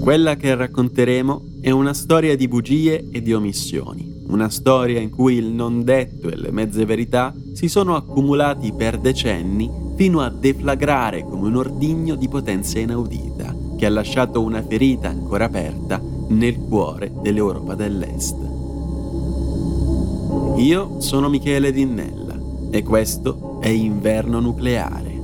Quella che racconteremo è una storia di bugie e di omissioni, una storia in cui il non detto e le mezze verità si sono accumulati per decenni fino a deflagrare come un ordigno di potenza inaudita che ha lasciato una ferita ancora aperta nel cuore dell'Europa dell'Est. Io sono Michele Dinnella e questo è Inverno Nucleare.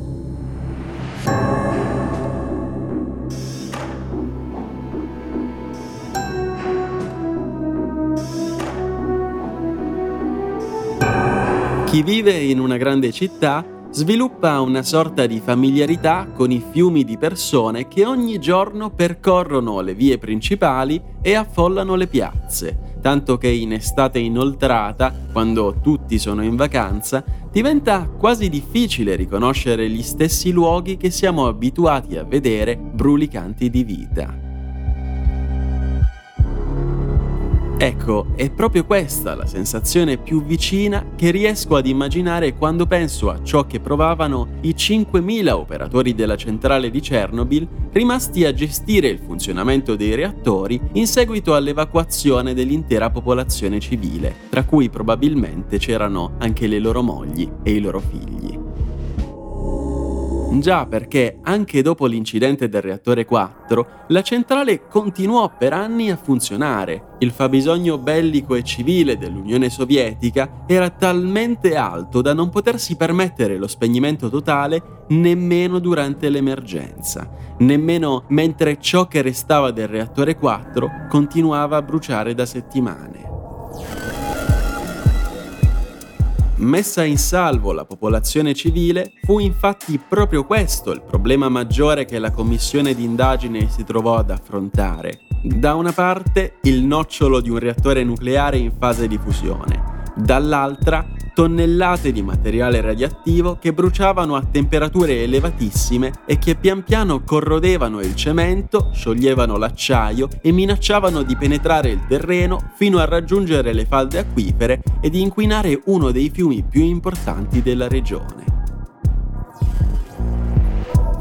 Chi vive in una grande città sviluppa una sorta di familiarità con i fiumi di persone che ogni giorno percorrono le vie principali e affollano le piazze, tanto che in estate inoltrata, quando tutti sono in vacanza, diventa quasi difficile riconoscere gli stessi luoghi che siamo abituati a vedere brulicanti di vita. Ecco, è proprio questa la sensazione più vicina che riesco ad immaginare quando penso a ciò che provavano i 5.000 operatori della centrale di Chernobyl rimasti a gestire il funzionamento dei reattori in seguito all'evacuazione dell'intera popolazione civile, tra cui probabilmente c'erano anche le loro mogli e i loro figli. Già perché anche dopo l'incidente del reattore 4, la centrale continuò per anni a funzionare. Il fabbisogno bellico e civile dell'Unione Sovietica era talmente alto da non potersi permettere lo spegnimento totale nemmeno durante l'emergenza, nemmeno mentre ciò che restava del reattore 4 continuava a bruciare da settimane. Messa in salvo la popolazione civile, fu infatti proprio questo il problema maggiore che la commissione d'indagine si trovò ad affrontare. Da una parte il nocciolo di un reattore nucleare in fase di fusione, dall'altra tonnellate di materiale radioattivo che bruciavano a temperature elevatissime e che pian piano corrodevano il cemento, scioglievano l'acciaio e minacciavano di penetrare il terreno fino a raggiungere le falde acquifere e di inquinare uno dei fiumi più importanti della regione.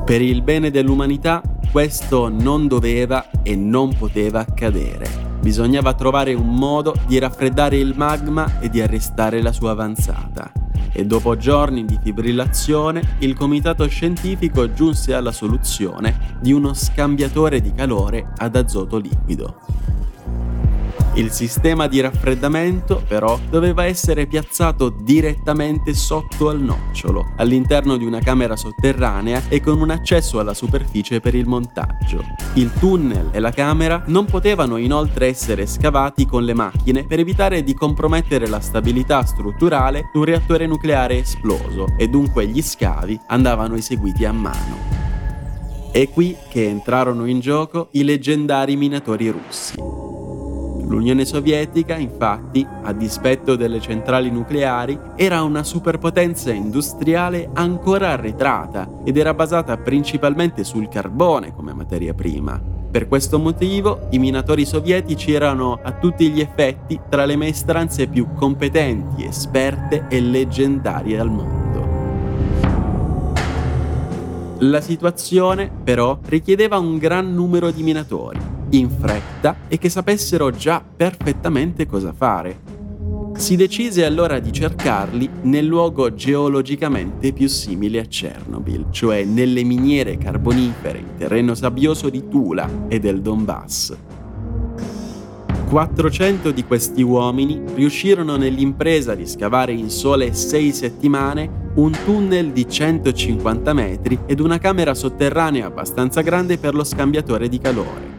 Per il bene dell'umanità questo non doveva e non poteva accadere. Bisognava trovare un modo di raffreddare il magma e di arrestare la sua avanzata. E dopo giorni di fibrillazione, il comitato scientifico giunse alla soluzione di uno scambiatore di calore ad azoto liquido. Il sistema di raffreddamento, però, doveva essere piazzato direttamente sotto al nocciolo, all'interno di una camera sotterranea e con un accesso alla superficie per il montaggio. Il tunnel e la camera non potevano inoltre essere scavati con le macchine per evitare di compromettere la stabilità strutturale di un reattore nucleare esploso e dunque gli scavi andavano eseguiti a mano. È qui che entrarono in gioco i leggendari minatori russi. L'Unione Sovietica, infatti, a dispetto delle centrali nucleari, era una superpotenza industriale ancora arretrata ed era basata principalmente sul carbone come materia prima. Per questo motivo i minatori sovietici erano a tutti gli effetti tra le maestranze più competenti, esperte e leggendarie al mondo. La situazione, però, richiedeva un gran numero di minatori in fretta e che sapessero già perfettamente cosa fare. Si decise allora di cercarli nel luogo geologicamente più simile a Chernobyl, cioè nelle miniere carbonifere in terreno sabbioso di Tula e del Donbass. 400 di questi uomini riuscirono nell'impresa di scavare in sole sei settimane un tunnel di 150 metri ed una camera sotterranea abbastanza grande per lo scambiatore di calore.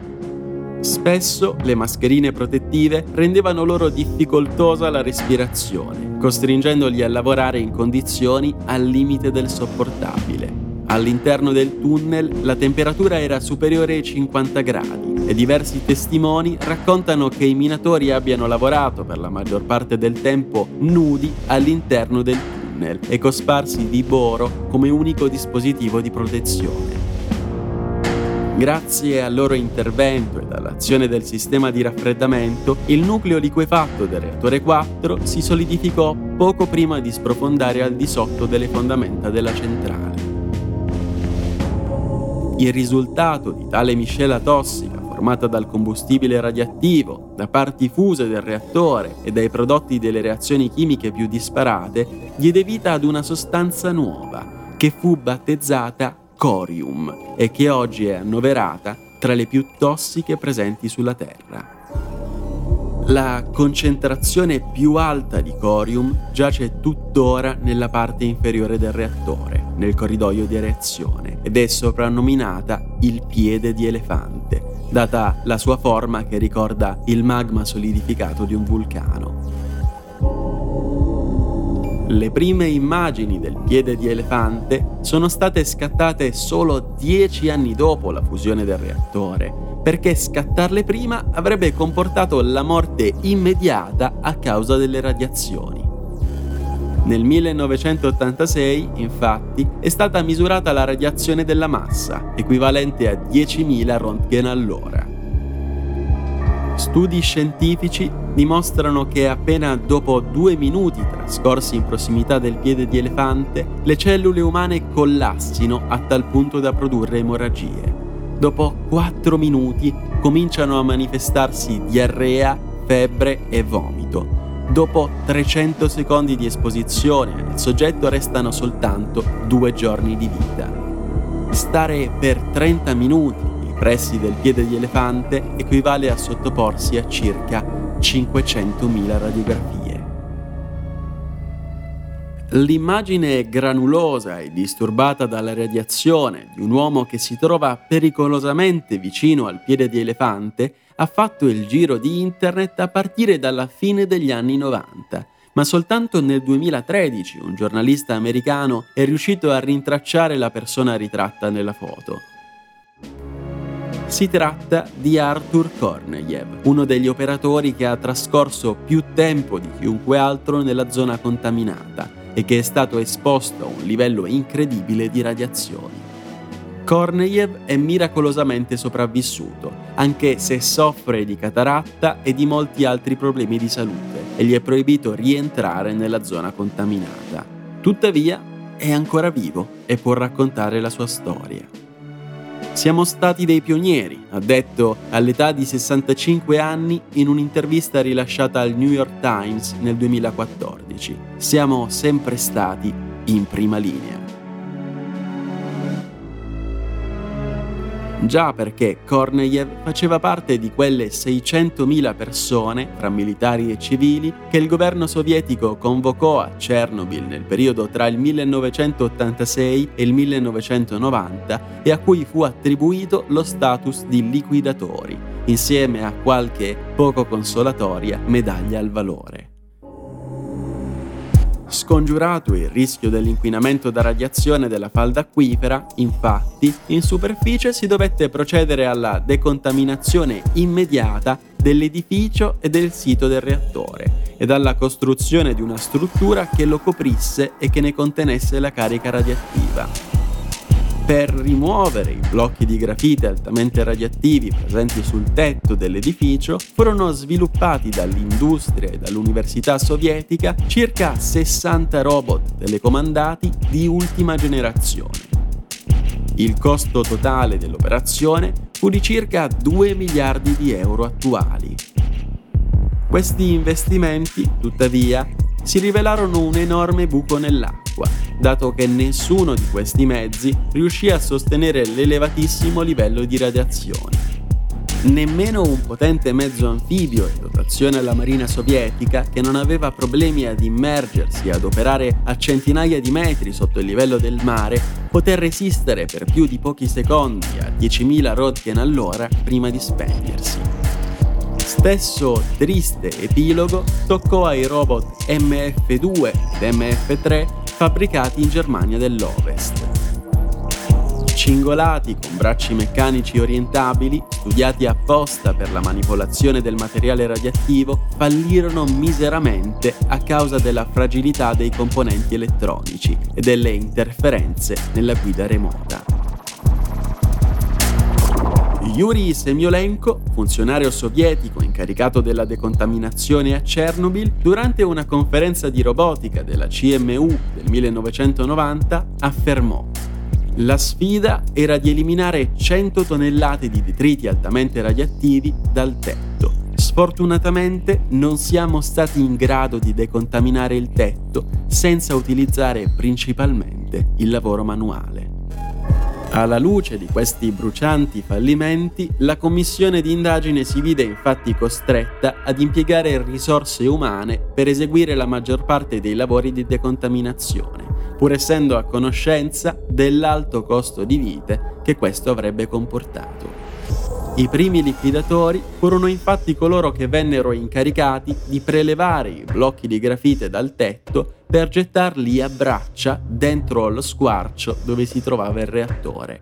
Spesso le mascherine protettive rendevano loro difficoltosa la respirazione, costringendoli a lavorare in condizioni al limite del sopportabile. All'interno del tunnel la temperatura era superiore ai 50 gradi e diversi testimoni raccontano che i minatori abbiano lavorato per la maggior parte del tempo nudi all'interno del tunnel e cosparsi di boro come unico dispositivo di protezione. Grazie al loro intervento e all'azione del sistema di raffreddamento, il nucleo liquefatto del reattore 4 si solidificò poco prima di sprofondare al di sotto delle fondamenta della centrale. Il risultato di tale miscela tossica formata dal combustibile radioattivo, da parti fuse del reattore e dai prodotti delle reazioni chimiche più disparate, diede vita ad una sostanza nuova, che fu battezzata corium e che oggi è annoverata tra le più tossiche presenti sulla Terra. La concentrazione più alta di corium giace tuttora nella parte inferiore del reattore, nel corridoio di reazione, ed è soprannominata il piede di elefante, data la sua forma che ricorda il magma solidificato di un vulcano. Le prime immagini del piede di elefante sono state scattate solo dieci anni dopo la fusione del reattore, perché scattarle prima avrebbe comportato la morte immediata a causa delle radiazioni. Nel 1986, infatti, è stata misurata la radiazione della massa, equivalente a 10.000 röntgen all'ora. Studi scientifici dimostrano che appena dopo due minuti trascorsi in prossimità del piede di elefante, le cellule umane collassino a tal punto da produrre emorragie. Dopo quattro minuti cominciano a manifestarsi diarrea, febbre e vomito. Dopo 300 secondi di esposizione al soggetto restano soltanto due giorni di vita. Stare per 30 minuti pressi del piede di elefante equivale a sottoporsi a circa 500.000 radiografie. L'immagine granulosa e disturbata dalla radiazione di un uomo che si trova pericolosamente vicino al piede di elefante ha fatto il giro di internet a partire dalla fine degli anni 90 ma soltanto nel 2013 un giornalista americano è riuscito a rintracciare la persona ritratta nella foto. Si tratta di Arthur Korneyev, uno degli operatori che ha trascorso più tempo di chiunque altro nella zona contaminata e che è stato esposto a un livello incredibile di radiazioni. Korneyev è miracolosamente sopravvissuto, anche se soffre di cataratta e di molti altri problemi di salute e gli è proibito rientrare nella zona contaminata. Tuttavia, è ancora vivo e può raccontare la sua storia. Siamo stati dei pionieri, ha detto all'età di 65 anni in un'intervista rilasciata al New York Times nel 2014. Siamo sempre stati in prima linea. Già perché Korneyev faceva parte di quelle 600.000 persone, tra militari e civili, che il governo sovietico convocò a Chernobyl nel periodo tra il 1986 e il 1990 e a cui fu attribuito lo status di liquidatori, insieme a qualche poco consolatoria medaglia al valore. Scongiurato il rischio dell'inquinamento da radiazione della falda acquifera, infatti, in superficie si dovette procedere alla decontaminazione immediata dell'edificio e del sito del reattore ed alla costruzione di una struttura che lo coprisse e che ne contenesse la carica radioattiva per rimuovere i blocchi di grafite altamente radioattivi presenti sul tetto dell'edificio, furono sviluppati dall'industria e dall'università sovietica circa 60 robot telecomandati di ultima generazione. Il costo totale dell'operazione fu di circa 2 miliardi di euro attuali. Questi investimenti, tuttavia, si rivelarono un enorme buco nell'acqua, dato che nessuno di questi mezzi riuscì a sostenere l'elevatissimo livello di radiazione. Nemmeno un potente mezzo anfibio in dotazione alla Marina sovietica, che non aveva problemi ad immergersi e ad operare a centinaia di metri sotto il livello del mare, poté resistere per più di pochi secondi a 10.000 Röntgen all'ora prima di spegnersi. Stesso triste epilogo toccò ai robot MF2 ed MF3 fabbricati in Germania dell'Ovest. Cingolati con bracci meccanici orientabili, studiati apposta per la manipolazione del materiale radioattivo, fallirono miseramente a causa della fragilità dei componenti elettronici e delle interferenze nella guida remota. Yuri Semyolenko, funzionario sovietico incaricato della decontaminazione a Chernobyl, durante una conferenza di robotica della CMU del 1990 affermò La sfida era di eliminare 100 tonnellate di detriti altamente radioattivi dal tetto. Sfortunatamente non siamo stati in grado di decontaminare il tetto senza utilizzare principalmente il lavoro manuale. Alla luce di questi brucianti fallimenti, la commissione di indagine si vide infatti costretta ad impiegare risorse umane per eseguire la maggior parte dei lavori di decontaminazione, pur essendo a conoscenza dell'alto costo di vite che questo avrebbe comportato. I primi liquidatori furono infatti coloro che vennero incaricati di prelevare i blocchi di grafite dal tetto per gettarli a braccia dentro lo squarcio dove si trovava il reattore.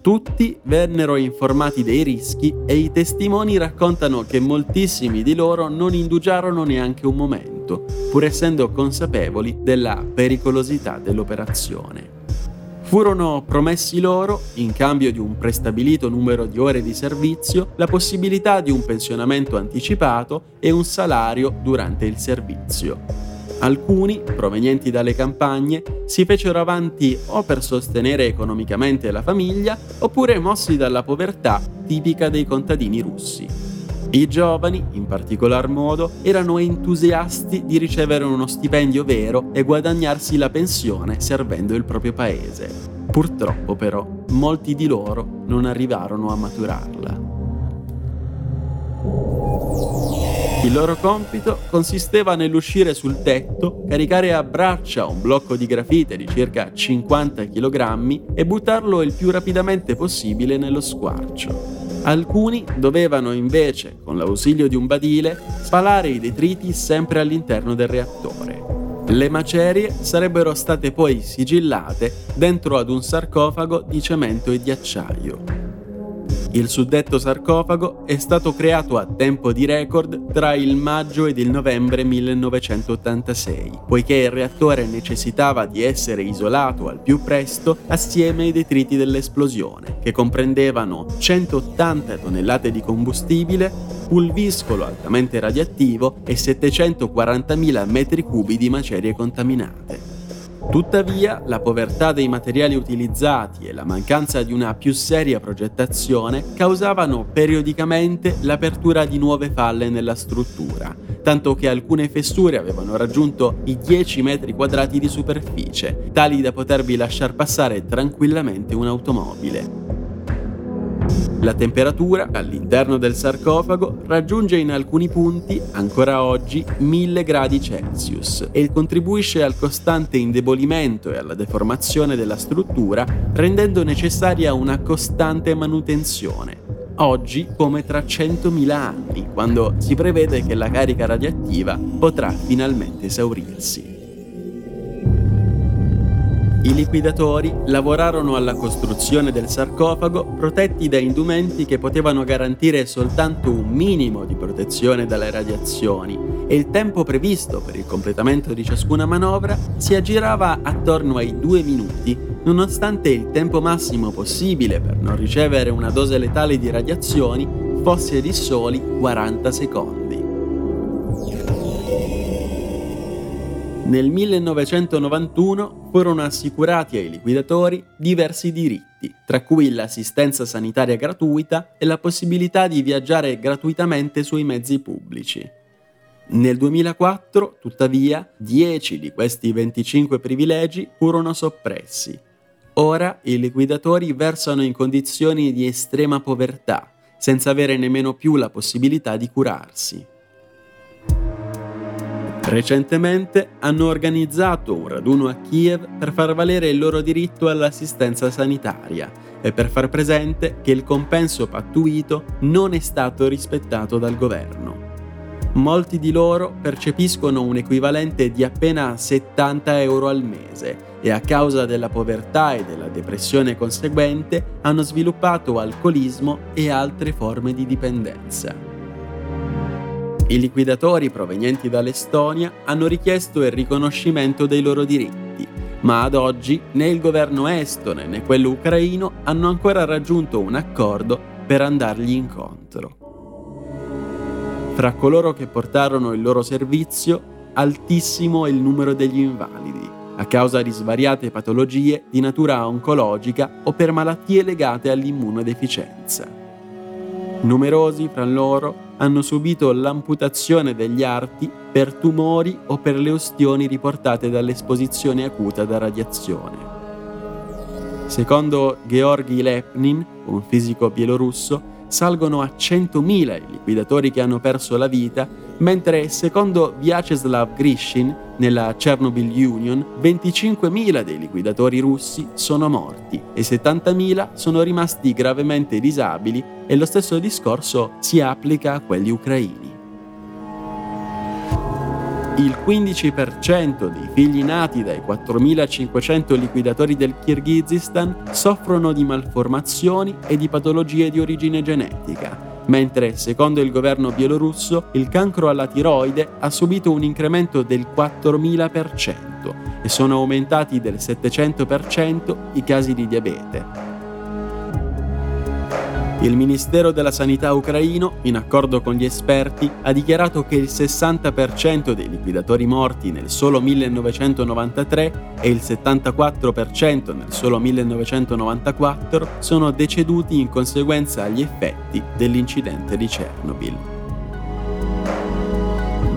Tutti vennero informati dei rischi e i testimoni raccontano che moltissimi di loro non indugiarono neanche un momento, pur essendo consapevoli della pericolosità dell'operazione. Furono promessi loro, in cambio di un prestabilito numero di ore di servizio, la possibilità di un pensionamento anticipato e un salario durante il servizio. Alcuni, provenienti dalle campagne, si fecero avanti o per sostenere economicamente la famiglia oppure mossi dalla povertà tipica dei contadini russi. I giovani, in particolar modo, erano entusiasti di ricevere uno stipendio vero e guadagnarsi la pensione servendo il proprio paese. Purtroppo però molti di loro non arrivarono a maturarla. Il loro compito consisteva nell'uscire sul tetto, caricare a braccia un blocco di grafite di circa 50 kg e buttarlo il più rapidamente possibile nello squarcio. Alcuni dovevano invece, con l'ausilio di un badile, spalare i detriti sempre all'interno del reattore. Le macerie sarebbero state poi sigillate dentro ad un sarcofago di cemento e di acciaio. Il suddetto sarcofago è stato creato a tempo di record tra il maggio ed il novembre 1986, poiché il reattore necessitava di essere isolato al più presto assieme ai detriti dell'esplosione, che comprendevano 180 tonnellate di combustibile, pulviscolo altamente radioattivo e 740.000 metri cubi di macerie contaminate. Tuttavia, la povertà dei materiali utilizzati e la mancanza di una più seria progettazione causavano periodicamente l'apertura di nuove falle nella struttura, tanto che alcune fessure avevano raggiunto i 10 metri quadrati di superficie, tali da potervi lasciar passare tranquillamente un'automobile. La temperatura all'interno del sarcofago raggiunge in alcuni punti, ancora oggi, 1000 gradi Celsius e contribuisce al costante indebolimento e alla deformazione della struttura, rendendo necessaria una costante manutenzione. Oggi come tra 100.000 anni, quando si prevede che la carica radioattiva potrà finalmente esaurirsi. I liquidatori lavorarono alla costruzione del sarcofago protetti da indumenti che potevano garantire soltanto un minimo di protezione dalle radiazioni e il tempo previsto per il completamento di ciascuna manovra si aggirava attorno ai due minuti, nonostante il tempo massimo possibile per non ricevere una dose letale di radiazioni fosse di soli 40 secondi. Nel 1991 furono assicurati ai liquidatori diversi diritti, tra cui l'assistenza sanitaria gratuita e la possibilità di viaggiare gratuitamente sui mezzi pubblici. Nel 2004, tuttavia, 10 di questi 25 privilegi furono soppressi. Ora i liquidatori versano in condizioni di estrema povertà, senza avere nemmeno più la possibilità di curarsi. Recentemente hanno organizzato un raduno a Kiev per far valere il loro diritto all'assistenza sanitaria e per far presente che il compenso pattuito non è stato rispettato dal governo. Molti di loro percepiscono un equivalente di appena 70 euro al mese e a causa della povertà e della depressione conseguente hanno sviluppato alcolismo e altre forme di dipendenza. I liquidatori provenienti dall'Estonia hanno richiesto il riconoscimento dei loro diritti, ma ad oggi né il governo estone né quello ucraino hanno ancora raggiunto un accordo per andargli incontro. Fra coloro che portarono il loro servizio, altissimo è il numero degli invalidi. a causa di svariate patologie di natura oncologica o per malattie legate all'immunodeficienza. Numerosi fra loro hanno subito l'amputazione degli arti per tumori o per le ustioni riportate dall'esposizione acuta da radiazione. Secondo Georgi Lepnin, un fisico bielorusso, salgono a 100.000 i liquidatori che hanno perso la vita, mentre secondo Vyacheslav Grishin, nella Chernobyl Union, 25.000 dei liquidatori russi sono morti e 70.000 sono rimasti gravemente disabili e lo stesso discorso si applica a quelli ucraini. Il 15% dei figli nati dai 4.500 liquidatori del Kirghizistan soffrono di malformazioni e di patologie di origine genetica, mentre, secondo il governo bielorusso, il cancro alla tiroide ha subito un incremento del 4.000% e sono aumentati del 700% i casi di diabete. Il Ministero della Sanità ucraino, in accordo con gli esperti, ha dichiarato che il 60% dei liquidatori morti nel solo 1993 e il 74% nel solo 1994 sono deceduti in conseguenza agli effetti dell'incidente di Chernobyl.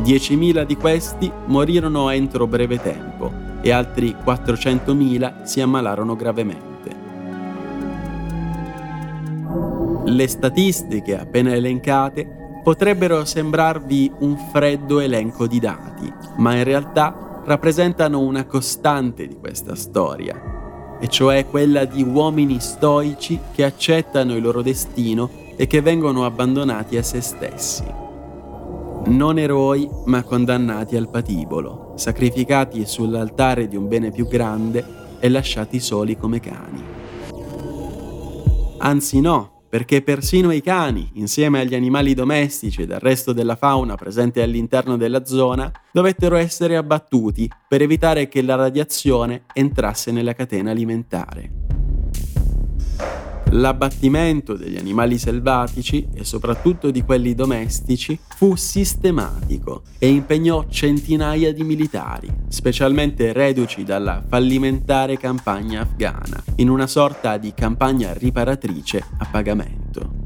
10.000 di questi morirono entro breve tempo e altri 400.000 si ammalarono gravemente. Le statistiche appena elencate potrebbero sembrarvi un freddo elenco di dati, ma in realtà rappresentano una costante di questa storia, e cioè quella di uomini stoici che accettano il loro destino e che vengono abbandonati a se stessi. Non eroi, ma condannati al patibolo, sacrificati sull'altare di un bene più grande e lasciati soli come cani. Anzi no, perché persino i cani, insieme agli animali domestici ed al resto della fauna presente all'interno della zona, dovettero essere abbattuti per evitare che la radiazione entrasse nella catena alimentare. L'abbattimento degli animali selvatici e soprattutto di quelli domestici fu sistematico e impegnò centinaia di militari, specialmente reduci dalla fallimentare campagna afghana, in una sorta di campagna riparatrice a pagamento.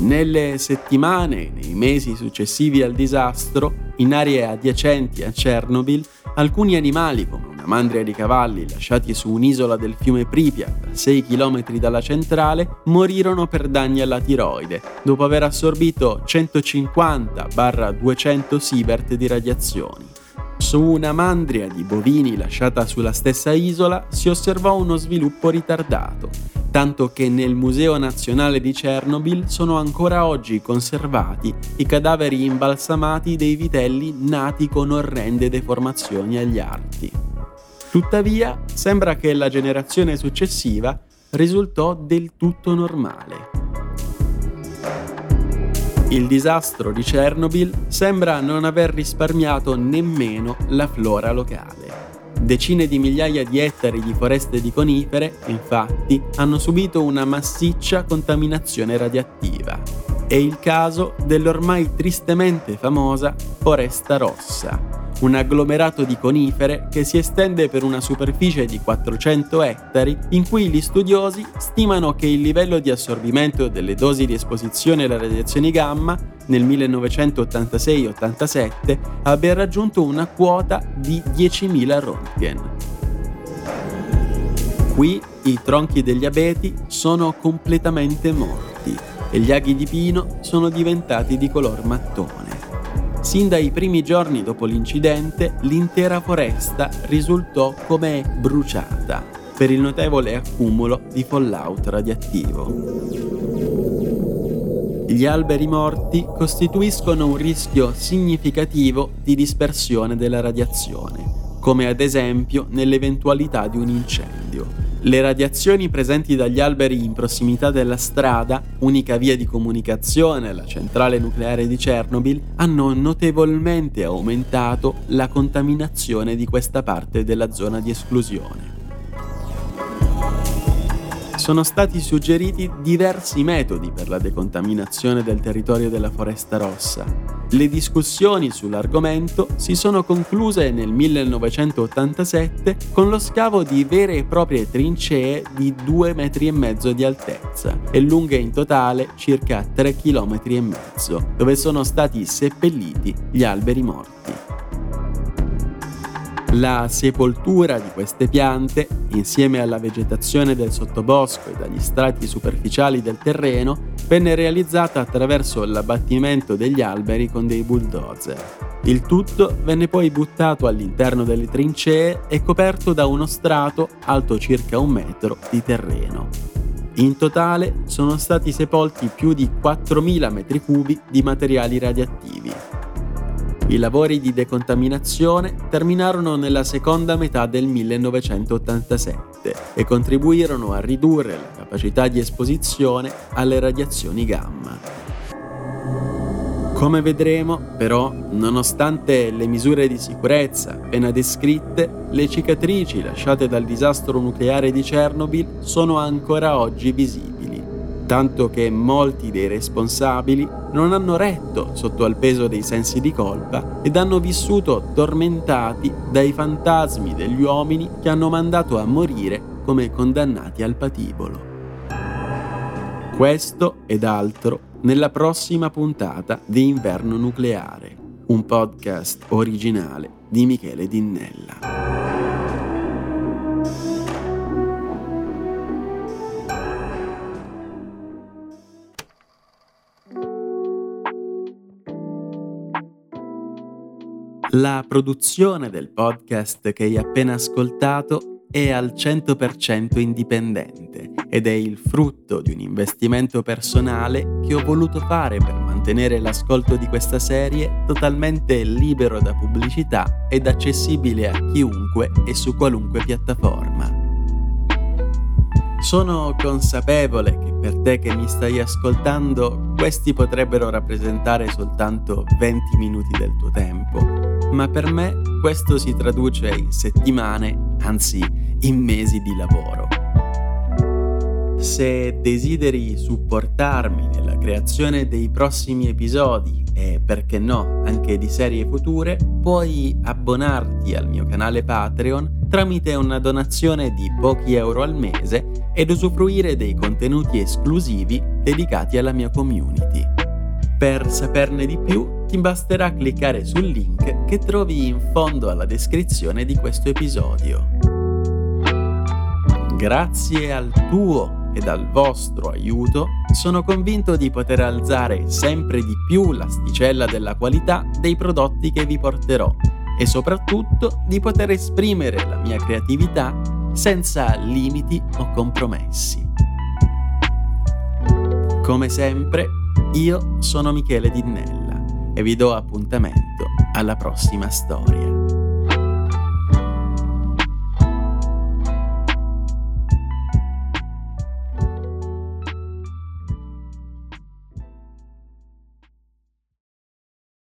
Nelle settimane e nei mesi successivi al disastro, in aree adiacenti a Chernobyl, alcuni animali come mandria di cavalli lasciati su un'isola del fiume Pripyat, a 6 km dalla centrale, morirono per danni alla tiroide, dopo aver assorbito 150-200 sievert di radiazioni. Su una mandria di bovini lasciata sulla stessa isola si osservò uno sviluppo ritardato, tanto che nel Museo Nazionale di Chernobyl sono ancora oggi conservati i cadaveri imbalsamati dei vitelli nati con orrende deformazioni agli arti. Tuttavia, sembra che la generazione successiva risultò del tutto normale. Il disastro di Chernobyl sembra non aver risparmiato nemmeno la flora locale. Decine di migliaia di ettari di foreste di conifere, infatti, hanno subito una massiccia contaminazione radioattiva. È il caso dell'ormai tristemente famosa Foresta Rossa, un agglomerato di conifere che si estende per una superficie di 400 ettari in cui gli studiosi stimano che il livello di assorbimento delle dosi di esposizione alle radiazioni gamma nel 1986-87 abbia raggiunto una quota di 10.000 Röntgen. Qui i tronchi degli abeti sono completamente morti e gli aghi di pino sono diventati di color mattone. Sin dai primi giorni dopo l'incidente, l'intera foresta risultò come bruciata per il notevole accumulo di fallout radioattivo. Gli alberi morti costituiscono un rischio significativo di dispersione della radiazione, come ad esempio nell'eventualità di un incendio. Le radiazioni presenti dagli alberi in prossimità della strada, unica via di comunicazione alla centrale nucleare di Chernobyl, hanno notevolmente aumentato la contaminazione di questa parte della zona di esclusione. Sono stati suggeriti diversi metodi per la decontaminazione del territorio della Foresta Rossa. Le discussioni sull'argomento si sono concluse nel 1987 con lo scavo di vere e proprie trincee di 2 metri e mezzo di altezza e lunghe in totale circa 3 km dove sono stati seppelliti gli alberi morti. La sepoltura di queste piante, insieme alla vegetazione del sottobosco e dagli strati superficiali del terreno, venne realizzata attraverso l'abbattimento degli alberi con dei bulldozer. Il tutto venne poi buttato all'interno delle trincee e coperto da uno strato alto circa un metro di terreno. In totale sono stati sepolti più di 4.000 metri cubi di materiali radioattivi, i lavori di decontaminazione terminarono nella seconda metà del 1987 e contribuirono a ridurre la capacità di esposizione alle radiazioni gamma. Come vedremo, però, nonostante le misure di sicurezza appena descritte, le cicatrici lasciate dal disastro nucleare di Chernobyl sono ancora oggi visibili tanto che molti dei responsabili non hanno retto sotto al peso dei sensi di colpa ed hanno vissuto tormentati dai fantasmi degli uomini che hanno mandato a morire come condannati al patibolo. Questo ed altro nella prossima puntata di Inverno Nucleare, un podcast originale di Michele Dinnella. La produzione del podcast che hai appena ascoltato è al 100% indipendente ed è il frutto di un investimento personale che ho voluto fare per mantenere l'ascolto di questa serie totalmente libero da pubblicità ed accessibile a chiunque e su qualunque piattaforma. Sono consapevole che per te che mi stai ascoltando questi potrebbero rappresentare soltanto 20 minuti del tuo tempo ma per me questo si traduce in settimane, anzi in mesi di lavoro. Se desideri supportarmi nella creazione dei prossimi episodi e perché no anche di serie future, puoi abbonarti al mio canale Patreon tramite una donazione di pochi euro al mese ed usufruire dei contenuti esclusivi dedicati alla mia community. Per saperne di più ti basterà cliccare sul link che trovi in fondo alla descrizione di questo episodio. Grazie al tuo ed al vostro aiuto, sono convinto di poter alzare sempre di più l'asticella della qualità dei prodotti che vi porterò e soprattutto di poter esprimere la mia creatività senza limiti o compromessi. Come sempre, io sono Michele Dinnella e vi do appuntamento alla prossima storia.